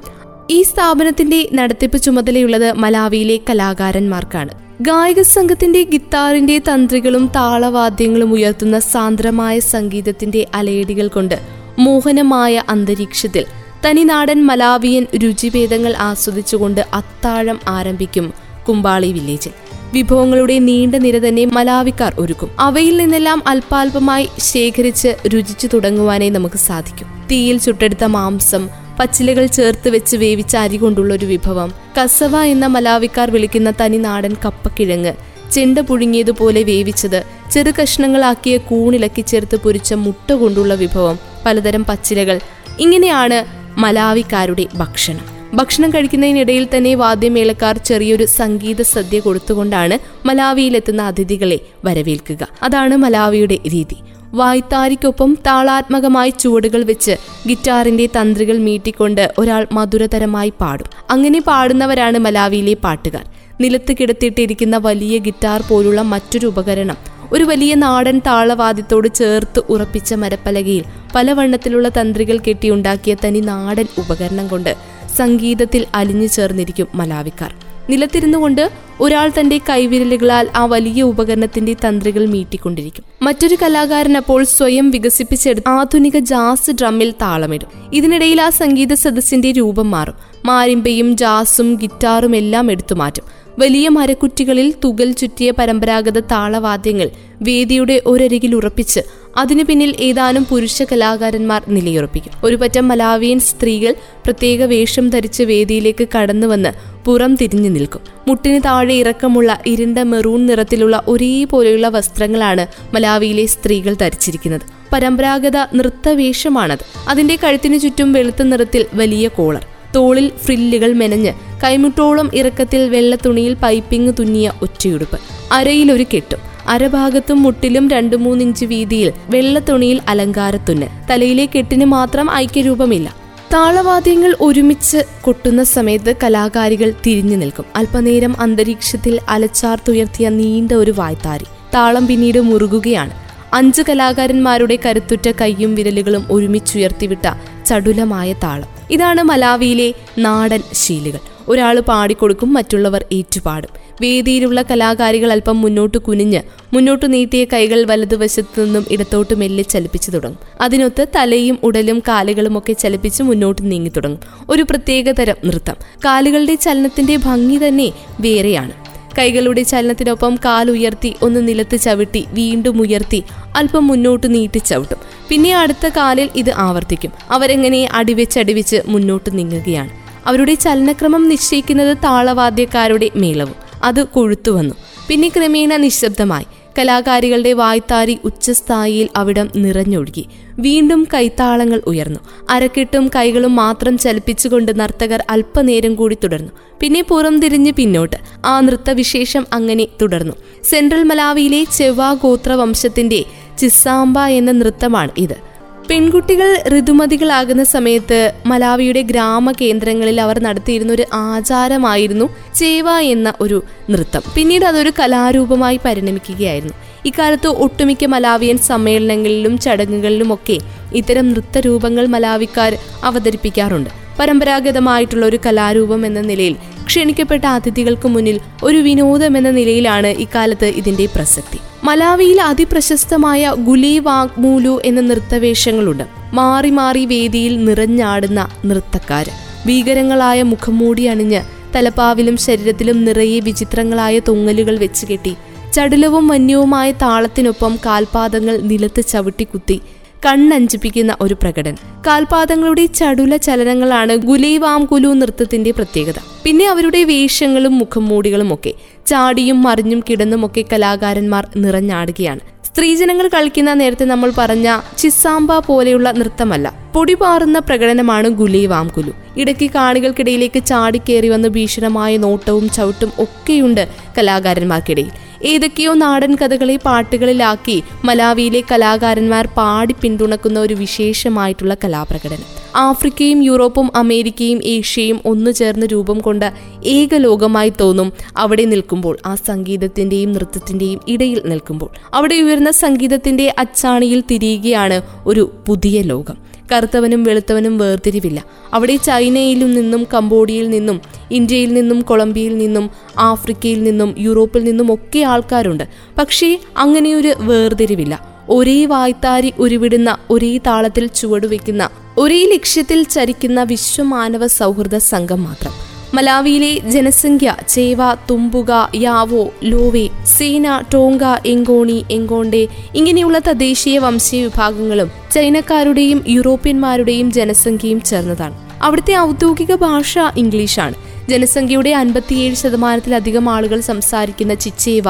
ഈ സ്ഥാപനത്തിന്റെ നടത്തിപ്പ് ചുമതലയുള്ളത് മലാവിയിലെ കലാകാരന്മാർക്കാണ്. ഗായക സംഘത്തിന്റെ ഗിത്താറിന്റെ തന്ത്രികളും താളവാദ്യങ്ങളും ഉയർത്തുന്ന സാന്ദ്രമായ സംഗീതത്തിന്റെ അലയടികൾ കൊണ്ട് മോഹനമായ അന്തരീക്ഷത്തിൽ തനിനാടൻ മലാവിയൻ രുചിഭേദങ്ങൾ ആസ്വദിച്ചുകൊണ്ട് അത്താഴം ആരംഭിക്കും കുമ്പാളി വില്ലേജിൽ. വിഭവങ്ങളുടെ നീണ്ട നിര തന്നെ മലാവിക്കാർ ഒരുക്കും. അവയിൽ നിന്നെല്ലാം അല്പാൽപമായി ശേഖരിച്ച് രുചിച്ചു തുടങ്ങുവാനേ നമുക്ക് സാധിക്കും. തീയിൽ ചുട്ടെടുത്ത മാംസം പച്ചിലകൾ ചേർത്ത് വെച്ച് വേവിച്ച അരി കൊണ്ടുള്ള ഒരു വിഭവം കസവ എന്ന മലാവിക്കാർ വിളിക്കുന്ന തനി നാടൻ കപ്പക്കിഴങ്ങ് ചെണ്ട പുഴുങ്ങിയതുപോലെ വേവിച്ചത് ചെറു കഷ്ണങ്ങളാക്കിയ കൂണിലക്കി ചേർത്ത് പൊരിച്ച മുട്ട കൊണ്ടുള്ള വിഭവം പലതരം പച്ചിലകൾ. ഇങ്ങനെയാണ് മലാവിക്കാരുടെ ഭക്ഷണം. ഭക്ഷണം കഴിക്കുന്നതിനിടയിൽ തന്നെ വാദ്യമേളക്കാർ ചെറിയൊരു സംഗീത സദ്യ കൊടുത്തുകൊണ്ടാണ് മലാവിയിലെത്തുന്ന അതിഥികളെ വരവേൽക്കുക. അതാണ് മലാവിയുടെ രീതി. വായ്ത്താരിക്കൊപ്പം താളാത്മകമായി ചുവടുകൾ വെച്ച് ഗിറ്റാറിന്റെ തന്ത്രികൾ മീട്ടിക്കൊണ്ട് ഒരാൾ മധുരതരമായി പാടും. അങ്ങനെ പാടുന്നവരാണ് മലാവിയിലെ പാട്ടുകാർ. നിലത്ത് കിടത്തിയിട്ടിരിക്കുന്ന വലിയ ഗിറ്റാർ പോലുള്ള മറ്റൊരു ഉപകരണം ഒരു വലിയ നാടൻ താളവാദ്യത്തോട് ചേർത്ത് ഉറപ്പിച്ച മരപ്പലകയിൽ പലവണ്ണത്തിലുള്ള തന്ത്രികൾ കെട്ടിയുണ്ടാക്കിയ തനി നാടൻ ഉപകരണം കൊണ്ട് സംഗീതത്തിൽ അലിഞ്ഞു ചേർന്നിരിക്കും മലാവിക്കാർ. നിലത്തിരുന്നുകൊണ്ട് ഒരാൾ തന്റെ കൈവിരലുകളാൽ ആ വലിയ ഉപകരണത്തിന്റെ തന്ത്രികൾ മീട്ടിക്കൊണ്ടിരിക്കും. മറ്റൊരു കലാകാരൻ അപ്പോൾ സ്വയം വികസിപ്പിച്ചെടുത്ത് ആധുനിക ജാസ് ഡ്രമ്മിൽ താളമിടും. ഇതിനിടയിൽ ആ സംഗീത സദസ്സിന്റെ രൂപം മാറും. മാരിമ്പയും ജാസും ഗിറ്റാറും എല്ലാം എടുത്തു മാറ്റും. വലിയ മരക്കുറ്റികളിൽ തുകൽ ചുറ്റിയ പരമ്പരാഗത താളവാദ്യങ്ങൾ വേദിയുടെ ഒരരികിൽ ഉറപ്പിച്ച് അതിനു പിന്നിൽ ഏതാനും പുരുഷ കലാകാരന്മാർ നിലയുറപ്പിക്കും. ഒരു പറ്റം മലാവിയൻ സ്ത്രീകൾ പ്രത്യേക വേഷം ധരിച്ച് വേദിയിലേക്ക് കടന്നുവന്ന് പുറം തിരിഞ്ഞു നിൽക്കും. മുട്ടിന് താഴെ ഇറക്കമുള്ള ഇരുണ്ട മെറൂൺ നിറത്തിലുള്ള ഒരേപോലെയുള്ള വസ്ത്രങ്ങളാണ് മലാവിയിലെ സ്ത്രീകൾ ധരിച്ചിരിക്കുന്നത്. പരമ്പരാഗത നൃത്തവേഷമാണത്. അതിന്റെ കഴുത്തിനു ചുറ്റും വെളുത്ത നിറത്തിൽ വലിയ കോളർ. തോളിൽ ഫ്രില്ലുകൾ മെനഞ്ഞ് കൈമുട്ടോളം ഇറക്കത്തിൽ വെള്ള തുണിയിൽ പൈപ്പിംഗ് തുന്നിയ ഒറ്റയുടുപ്പ് അരയിലൊരു കെട്ടും. അരഭാഗത്തും മുട്ടിലും രണ്ടു മൂന്നിഞ്ച് വീതിയിൽ വെള്ള തുണിയിൽ അലങ്കാരത്തുന്ന്. തലയിലെ കെട്ടിന് മാത്രം ഐക്യരൂപമില്ല. താളവാദ്യങ്ങൾ ഒരുമിച്ച് കൊട്ടുന്ന സമയത്ത് കലാകാരികൾ തിരിഞ്ഞു നിൽക്കും. അല്പനേരം അന്തരീക്ഷത്തിൽ അലച്ചാർത്തുയർത്തിയ നീണ്ട ഒരു വായ്ത്താരി. താളം പിന്നീട് മുറുകുകയാണ്. അഞ്ച് കലാകാരന്മാരുടെ കരുത്തുറ്റ കൈയും വിരലുകളും ഒരുമിച്ചുയർത്തിവിട്ട ചടുലമായ താളം. ഇതാണ് മലാവിയിലെ നാടൻ ശീലുകൾ. ഒരാൾ പാടിക്കൊടുക്കും മറ്റുള്ളവർ ഏറ്റുപാടും. വേദിയിലുള്ള കലാകാരികൾ അല്പം മുന്നോട്ട് കുനിഞ്ഞ് മുന്നോട്ട് നീട്ടിയ കൈകൾ വലതുവശത്തു നിന്നും ഇടത്തോട്ട് മെല്ലെ ചലിപ്പിച്ചു തുടങ്ങും. അതിനൊത്ത് തലയും ഉടലും കാലുകളും ഒക്കെ ചലിപ്പിച്ച് മുന്നോട്ട് നീങ്ങി തുടങ്ങും. ഒരു പ്രത്യേക തരം നൃത്തം. കാലുകളുടെ ചലനത്തിന്റെ ഭംഗി തന്നെ വേറെയാണ്. കൈകളുടെ ചലനത്തിനൊപ്പം കാലുയർത്തി ഒന്ന് നിലത്ത് ചവിട്ടി വീണ്ടും ഉയർത്തി അല്പം മുന്നോട്ട് നീട്ടി ചവിട്ടും. പിന്നെ അടുത്ത കാലിൽ ഇത് ആവർത്തിക്കും. അവരെങ്ങനെ അടിവെച്ചടിവെച്ച് മുന്നോട്ട് നീങ്ങുകയാണ്. അവരുടെ ചലനക്രമം നിശ്ചയിക്കുന്നത് താളവാദ്യക്കാരുടെ മേളവും. അത് കൊഴുത്തു വന്നു. പിന്നെ ക്രമേണ നിശബ്ദമായി. കലാകാരികളുടെ വായ്ത്താരി ഉച്ചസ്ഥായിയിൽ അവിടം നിറഞ്ഞൊഴുകി. വീണ്ടും കൈത്താളങ്ങൾ ഉയർന്നു. അരക്കെട്ടും കൈകളും മാത്രം ചലിപ്പിച്ചുകൊണ്ട് നർത്തകർ അല്പനേരം കൂടി തുടർന്നു. പിന്നെ പുറം തിരിഞ്ഞ് പിന്നോട്ട്. ആ നൃത്തവിശേഷം അങ്ങനെ തുടർന്നു. സെൻട്രൽ മലാവിയിലെ ചെവ്വാ ഗോത്ര വംശത്തിന്റെ ചിസാമ്പ എന്ന നൃത്തമാണ് ഇത്. പെൺകുട്ടികൾ ഋതുമതികളാകുന്ന സമയത്ത് മലാവിയുടെ ഗ്രാമ കേന്ദ്രങ്ങളിൽ അവർ നടത്തിയിരുന്ന ഒരു ആചാരമായിരുന്നു ചേവ എന്ന ഒരു നൃത്തം. പിന്നീട് അതൊരു കലാരൂപമായി പരിണമിക്കുകയായിരുന്നു. ഇക്കാലത്ത് ഒട്ടുമിക്ക മലാവിയൻ സമ്മേളനങ്ങളിലും ചടങ്ങുകളിലുമൊക്കെ ഇത്തരം നൃത്തരൂപങ്ങൾ മലാവിക്കാർ അവതരിപ്പിക്കാറുണ്ട്. പരമ്പരാഗതമായിട്ടുള്ള ഒരു കലാരൂപം എന്ന നിലയിൽ ക്ഷണിക്കപ്പെട്ട അതിഥികൾക്ക് മുന്നിൽ ഒരു വിനോദം എന്ന നിലയിലാണ് ഇക്കാലത്ത് ഇതിന്റെ പ്രസക്തി. മലാവിയിൽ അതിപ്രശസ്തമായ ഗുലി വാഗ്മൂലു എന്ന നൃത്തവേഷങ്ങളുണ്ട്. മാറി മാറി വേദിയിൽ നിറഞ്ഞാടുന്ന നൃത്തക്കാർ ഭീകരങ്ങളായ മുഖംമൂടി അണിഞ്ഞ് തലപ്പാവിലും ശരീരത്തിലും നിറയെ വിചിത്രങ്ങളായ തൊങ്ങലുകൾ വെച്ചുകെട്ടി ചടുലവും വന്യവുമായ താളത്തിനൊപ്പം കാൽപാദങ്ങൾ നിലത്ത് ചവിട്ടിക്കുത്തി കണ്ണഞ്ചിപ്പിക്കുന്ന ഒരു പ്രകടനം. കാൽപാദങ്ങളുടെ ചടുല ചലനങ്ങളാണ് ഗുലൈവാം കുലു നൃത്തത്തിന്റെ പ്രത്യേകത. പിന്നെ അവരുടെ വേഷങ്ങളും മുഖംമൂടികളും ഒക്കെ. ചാടിയും മറിഞ്ഞും കിടന്നുമൊക്കെ കലാകാരന്മാർ നിറഞ്ഞാടുകയാണ്. സ്ത്രീജനങ്ങൾ കളിക്കുന്ന നേരത്തെ നമ്മൾ പറഞ്ഞ ചിസാമ്പ പോലെയുള്ള നൃത്തമല്ല. പൊടിപാറുന്ന പ്രകടനമാണ് ഗുലി വാംകുലു ഇടയ്ക്ക് കാണികൾക്കിടയിലേക്ക് ചാടിക്കേറി വന്ന് ഭീഷണമായ നോട്ടവും ചവിട്ടും ഒക്കെയുണ്ട് കലാകാരന്മാർക്കിടയിൽ. ഏതൊക്കെയോ നാടൻ കഥകളെ പാട്ടുകളിലാക്കി മലാവിയിലെ കലാകാരന്മാർ പാടി പിന്തുണക്കുന്ന ഒരു വിശേഷമായിട്ടുള്ള കലാപ്രകടനം. ആഫ്രിക്കയും യൂറോപ്പും അമേരിക്കയും ഏഷ്യയും ഒന്നു ചേർന്ന് രൂപം കൊണ്ട ഏകലോകമായി തോന്നും അവിടെ നിൽക്കുമ്പോൾ ആ സംഗീതത്തിന്റെയും നൃത്തത്തിന്റെയും ഇടയിൽ നിൽക്കുമ്പോൾ. അവിടെ ഉയർന്ന സംഗീതത്തിന്റെ അച്ചാണിയിൽ തിരിയുകയാണ് ഒരു പുതിയ ലോകം. കറുത്തവനും വെളുത്തവനും വേർതിരിവില്ല. അവിടെ ചൈനയിൽ നിന്നും കംബോഡിയയിൽ നിന്നും ഇന്ത്യയിൽ നിന്നും കൊളംബിയയിൽ നിന്നും ആഫ്രിക്കയിൽ നിന്നും യൂറോപ്പിൽ നിന്നും ഒക്കെ ആൾക്കാരുണ്ട്. പക്ഷേ അങ്ങനെയൊരു വേർതിരിവില്ല. ഒരേ വായ്ത്താരി ഉരുവിടുന്ന ഒരേ താളത്തിൽ ചുവടുവെക്കുന്ന ഒരേ ലക്ഷ്യത്തിൽ ചരിക്കുന്ന വിശ്വമാനവ സൗഹൃദ സംഘം മാത്രം. മലാവിയിലെ ജനസംഖ്യ Chewa Tumbuka Yao Lomwe Sena Tonga Ngoni Ngonde ഇങ്ങനെയുള്ള തദ്ദേശീയ വംശീയ വിഭാഗങ്ങളും ചൈനക്കാരുടെയും യൂറോപ്യന്മാരുടെയും ജനസംഖ്യയും ചേർന്നതാണ്. അവിടുത്തെ ഔദ്യോഗിക ഭാഷ ഇംഗ്ലീഷാണ്. ജനസംഖ്യയുടെ അൻപത്തിയേഴ് ശതമാനത്തിലധികം ആളുകൾ സംസാരിക്കുന്ന ചിച്ചേവ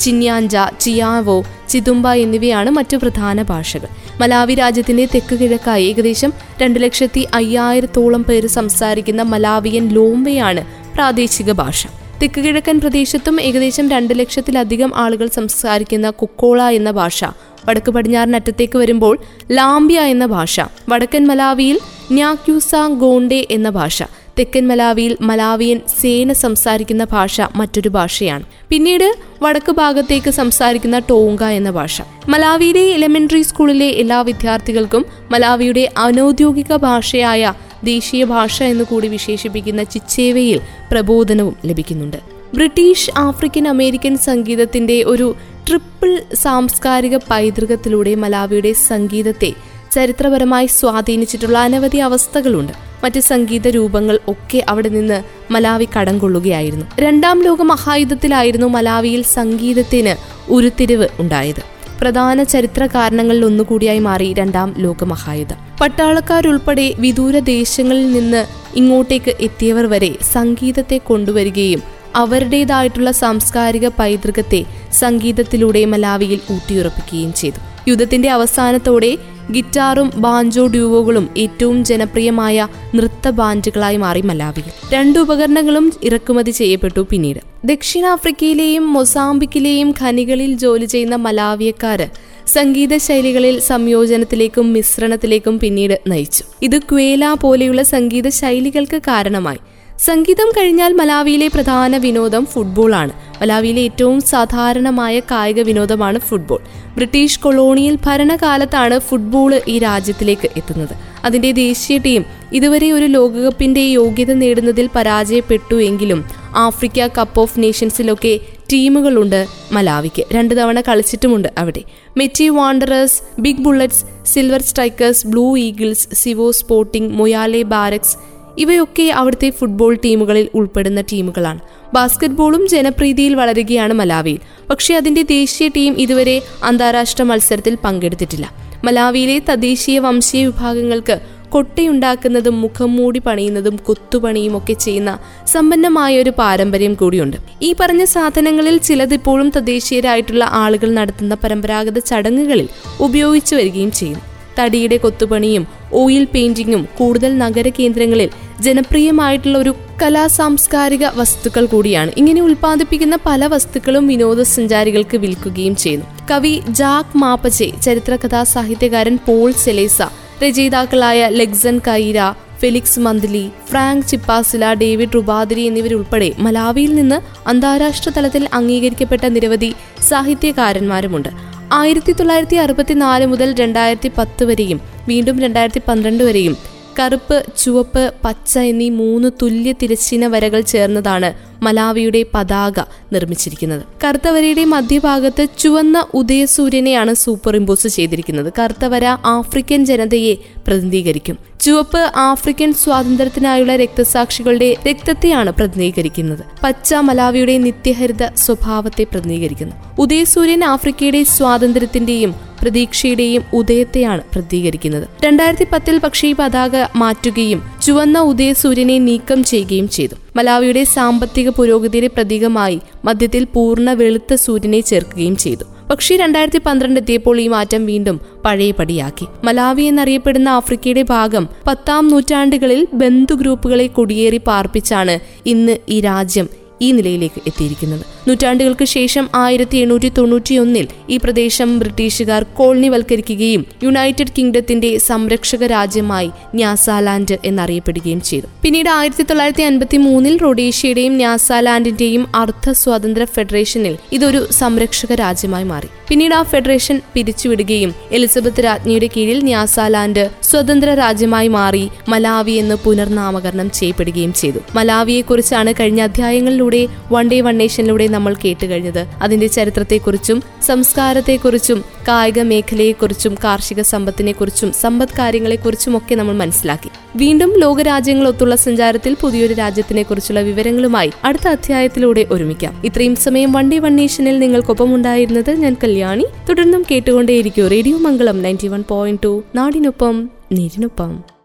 ചിന്യാഞ്ച ചിയാവോ ചിതുമ്പ എന്നിവയാണ് മറ്റു പ്രധാന ഭാഷകൾ. മലാവി രാജ്യത്തിന്റെ തെക്ക് കിഴക്കായി ഏകദേശം രണ്ട് ലക്ഷത്തി അയ്യായിരത്തോളം പേര് സംസാരിക്കുന്ന മലാവിയൻ ലോംബയാണ് പ്രാദേശിക ഭാഷ. തെക്ക് കിഴക്കൻ പ്രദേശത്തും ഏകദേശം രണ്ട് ലക്ഷത്തിലധികം ആളുകൾ സംസാരിക്കുന്ന കുക്കോള എന്ന ഭാഷ വടക്ക് പടിഞ്ഞാറിനറ്റത്തേക്ക് വരുമ്പോൾ ലാംബിയ എന്ന ഭാഷ വടക്കൻ മലാവിയിൽ ന്യാക്യൂസ ഗോണ്ടെ എന്ന ഭാഷ തെക്കൻ മലാവിയിൽ മലാവിയൻ സേന സംസാരിക്കുന്ന ഭാഷ മറ്റൊരു ഭാഷയാണ്. പിന്നീട് വടക്ക് ഭാഗത്തേക്ക് സംസാരിക്കുന്ന ടോങ്ക എന്ന ഭാഷ. മലാവിയിലെ എലിമെന്ററി സ്കൂളിലെ എല്ലാ വിദ്യാർത്ഥികൾക്കും മലാവിയുടെ അനൌദ്യോഗിക ഭാഷയായ ദേശീയ ഭാഷ എന്ന് കൂടി വിശേഷിപ്പിക്കുന്ന ചിച്ചേവയിൽ പ്രബോധനവും ലഭിക്കുന്നുണ്ട്. ബ്രിട്ടീഷ് ആഫ്രിക്കൻ അമേരിക്കൻ സംഗീതത്തിന്റെ ഒരു ട്രിപ്പിൾ സാംസ്കാരിക പൈതൃകത്തിലൂടെ മലാവിയുടെ സംഗീതത്തെ ചരിത്രപരമായി സ്വാധീനിച്ചിട്ടുള്ള അനവധി അവസ്ഥകളുണ്ട്. മറ്റ് സംഗീത രൂപങ്ങൾ ഒക്കെ അവിടെ നിന്ന് മലാവി കടം കൊള്ളുകയായിരുന്നു രണ്ടാം ലോക മഹായുദ്ധത്തിലായിരുന്നു മലാവിയിൽ സംഗീതത്തിന് ഉരുത്തിരിവ് ഉണ്ടായത്. പ്രധാന ചരിത്ര കാരണങ്ങളിൽ ഒന്നുകൂടിയായി മാറി രണ്ടാം ലോക മഹായുദ്ധം. പട്ടാളക്കാരുൾപ്പെടെ വിദൂര ദേശങ്ങളിൽ നിന്ന് ഇങ്ങോട്ടേക്ക് എത്തിയവർ വരെ സംഗീതത്തെ കൊണ്ടുവരികയും അവരുടേതായിട്ടുള്ള സാംസ്കാരിക പൈതൃകത്തെ സംഗീതത്തിലൂടെ മലാവിയിൽ ഊട്ടിയുറപ്പിക്കുകയും ചെയ്തു. യുദ്ധത്തിന്റെ അവസാനത്തോടെ ഗിറ്റാറും ബാഞ്ചോ ഡ്യൂവോകളും ഏറ്റവും ജനപ്രിയമായ നൃത്ത ബാൻഡുകളായി മാറി മലാവിയിൽ. രണ്ട് ഉപകരണങ്ങളും ഇറക്കുമതി ചെയ്യപ്പെട്ടു പിന്നീട്. ദക്ഷിണാഫ്രിക്കയിലെയും മൊസാംബിക്കിലെയും ഖനികളിൽ ജോലി ചെയ്യുന്ന മലാവിയക്കാര് സംഗീത ശൈലികളിൽ സംയോജനത്തിലേക്കും മിശ്രണത്തിലേക്കും പിന്നീട് നയിച്ചു. ഇത് ക്വേല പോലെയുള്ള സംഗീത ശൈലികൾക്ക് കാരണമായി. സംഗീതം കഴിഞ്ഞാൽ മലാവിയിലെ പ്രധാന വിനോദം ഫുട്ബോളാണ് മലാവിയിലെ ഏറ്റവും സാധാരണമായ കായിക വിനോദമാണ് ഫുട്ബോൾ ബ്രിട്ടീഷ് കൊളോണിയൽ ഭരണകാലത്താണ് ഫുട്ബോൾ ഈ രാജ്യത്തിലേക്ക് എത്തുന്നത്. അതിന്റെ ദേശീയ ടീം ഇതുവരെ ഒരു ലോകകപ്പിന്റെ യോഗ്യത നേടുന്നതിൽ പരാജയപ്പെട്ടു എങ്കിലും ആഫ്രിക്ക കപ്പ് ഓഫ് നേഷൻസിലൊക്കെ ടീമുകളുണ്ട് മലാവിക്ക്. രണ്ടു തവണ കളിച്ചിട്ടുമുണ്ട് അവിടെ. Mighty Wanderers Big Bullets Silver Strikers Blue Eagles Civo Sporting Moyale Barracks ഇവയൊക്കെ അവിടുത്തെ ഫുട്ബോൾ ടീമുകളിൽ ഉൾപ്പെടുന്ന ടീമുകളാണ് ബാസ്കറ്റ്ബോളും ജനപ്രീതിയിൽ വളരുകയാണ് മലാവിയിൽ. പക്ഷേ അതിന്റെ ദേശീയ ടീം ഇതുവരെ അന്താരാഷ്ട്ര മത്സരത്തിൽ പങ്കെടുത്തിട്ടില്ല. മലാവിയിലെ തദ്ദേശീയ വംശീയ വിഭാഗങ്ങൾക്ക് കൊട്ടയുണ്ടാക്കുന്നതും മുഖം മൂടി പണിയുന്നതും കൊത്തുപണിയും ഒക്കെ ചെയ്യുന്ന സമ്പന്നമായ ഒരു പാരമ്പര്യം കൂടിയുണ്ട്. ഈ പറഞ്ഞ സാധനങ്ങളിൽ ചിലത് ഇപ്പോഴും തദ്ദേശീയരായിട്ടുള്ള ആളുകൾ നടത്തുന്ന പരമ്പരാഗത ചടങ്ങുകളിൽ ഉപയോഗിച്ചു വരികയും ചെയ്യുന്നു. തടിയുടെ കൊത്തുപണിയും ഓയിൽ പെയിന്റിങ്ങും കൂടുതൽ നഗര കേന്ദ്രങ്ങളിൽ ജനപ്രിയമായിട്ടുള്ള ഒരു കലാ സാംസ്കാരിക വസ്തുക്കൾ കൂടിയാണ്. ഇങ്ങനെ ഉൽപ്പാദിപ്പിക്കുന്ന പല വസ്തുക്കളും വിനോദസഞ്ചാരികൾക്ക് വിൽക്കുകയും ചെയ്യുന്നു. കവി ജാക്ക് മാപ്പച്ചെ ചരിത്രകഥാ സാഹിത്യകാരൻ Paul Zeleza രചയിതാക്കളായ Legson Kayira Felix Mnthali Frank Chipasula David Rubadiri എന്നിവരുൾപ്പെടെ മലാവിയിൽ നിന്ന് അന്താരാഷ്ട്ര തലത്തിൽ അംഗീകരിക്കപ്പെട്ട നിരവധി സാഹിത്യകാരന്മാരുമുണ്ട്. ആയിരത്തി തൊള്ളായിരത്തി അറുപത്തിനാല് മുതൽ രണ്ടായിരത്തി പത്ത് വരെയും വീണ്ടും രണ്ടായിരത്തി പന്ത്രണ്ട് വരെയും കറുപ്പ് ചുവപ്പ് പച്ച എന്നീ മൂന്ന് തുല്യ തിരശ്ചീന വരകൾ ചേർന്നതാണ് മലാവിയുടെ പതാക നിർമ്മിച്ചിരിക്കുന്നത്. കറുത്തവരയുടെ മധ്യഭാഗത്ത് ചുവന്ന ഉദയസൂര്യനെയാണ് സൂപ്പർ ഇമ്പോസ് ചെയ്തിരിക്കുന്നത്. കർത്തവര ആഫ്രിക്കൻ ജനതയെ പ്രതിനിധീകരിക്കും. ചുവപ്പ് ആഫ്രിക്കൻ സ്വാതന്ത്ര്യത്തിനായുള്ള രക്തസാക്ഷികളുടെ രക്തത്തെയാണ് പ്രതിനിധീകരിക്കുന്നത്. പച്ച മലാവിയുടെ നിത്യഹരിത സ്വഭാവത്തെ പ്രതിനിധീകരിക്കുന്നു. ഉദയസൂര്യൻ ആഫ്രിക്കയുടെ സ്വാതന്ത്ര്യത്തിന്റെയും പ്രതീക്ഷയുടെയും ഉദയത്തെയാണ് പ്രതികരിക്കുന്നത് രണ്ടായിരത്തി പത്തിൽ പക്ഷേ ഈ പതാക മാറ്റുകയും ചുവന്ന ഉദയസൂര്യനെ നീക്കം ചെയ്യുകയും ചെയ്തു. മലാവിയുടെ സാമ്പത്തിക പുരോഗതിയുടെ പ്രതീകമായി മധ്യത്തിൽ പൂർണ വെളുത്ത സൂര്യനെ ചേർക്കുകയും ചെയ്തു. പക്ഷേ രണ്ടായിരത്തി പന്ത്രണ്ട് എത്തിയപ്പോൾ ഈ മാറ്റം വീണ്ടും പഴയപടിയാക്കി. മലാവി എന്നറിയപ്പെടുന്ന ആഫ്രിക്കയുടെ ഭാഗം പത്താം നൂറ്റാണ്ടുകളിൽ ബന്ധു ഗ്രൂപ്പുകളെ കുടിയേറി പാർപ്പിച്ചാണ് ഇന്ന് ഈ രാജ്യം ഈ നിലയിലേക്ക് എത്തിയിരിക്കുന്നത്. നൂറ്റാണ്ടുകൾക്ക് ശേഷം ആയിരത്തി എണ്ണൂറ്റി തൊണ്ണൂറ്റിയൊന്നിൽ ഈ പ്രദേശം ബ്രിട്ടീഷുകാർ കോളനിവൽക്കരിക്കുകയും യുണൈറ്റഡ് കിങ്ഡത്തിന്റെ സംരക്ഷക രാജ്യമായി ന്യാസാലാൻഡ് എന്നറിയപ്പെടുകയും ചെയ്തു. പിന്നീട് ആയിരത്തി തൊള്ളായിരത്തി അൻപത്തി മൂന്നിൽ റൊഡേഷ്യയുടെയും ന്യാസാലാൻഡിന്റെയും അർദ്ധ സ്വാതന്ത്ര്യ ഫെഡറേഷനിൽ ഇതൊരു സംരക്ഷക രാജ്യമായി മാറി. പിന്നീട് ആ ഫെഡറേഷൻ പിരിച്ചുവിടുകയും എലിസബത്ത് രാജ്ഞിയുടെ കീഴിൽ ന്യാസാലാൻഡ് സ്വതന്ത്ര രാജ്യമായി മാറി മലാവി എന്ന് പുനർനാമകരണം ചെയ്യപ്പെടുകയും ചെയ്തു. മലാവിയെക്കുറിച്ചാണ് കഴിഞ്ഞ അധ്യായങ്ങളിലൂടെ വൺ ഡേ വൺ നേഷനിലൂടെ നമ്മൾ കേട്ടുകഴിഞ്ഞത്. അതിന്റെ ചരിത്രത്തെക്കുറിച്ചും സംസ്കാരത്തെക്കുറിച്ചും കായിക മേഖലയെക്കുറിച്ചും കാർഷിക സമ്പത്തിനെക്കുറിച്ചും സമ്പദ് കാര്യങ്ങളെക്കുറിച്ചും ഒക്കെ നമ്മൾ മനസ്സിലാക്കി. വീണ്ടും ലോകരാജ്യങ്ങളൊത്തുള്ള സഞ്ചാരത്തിൽ പുതിയൊരു രാജ്യത്തിനെ കുറിച്ചുള്ള വിവരങ്ങളുമായി അടുത്ത അധ്യായത്തിലൂടെ ഒരുമിക്കാം. ഇത്രയും സമയം വൺ നേഷനിൽ നിങ്ങൾക്കൊപ്പം ഉണ്ടായിരുന്നത് ഞാൻ കല്യാണി. തുടർന്നും കേട്ടുകൊണ്ടേയിരിക്കും radio Mangalam ninety one point two. നാടിനൊപ്പം നീരിനൊപ്പം.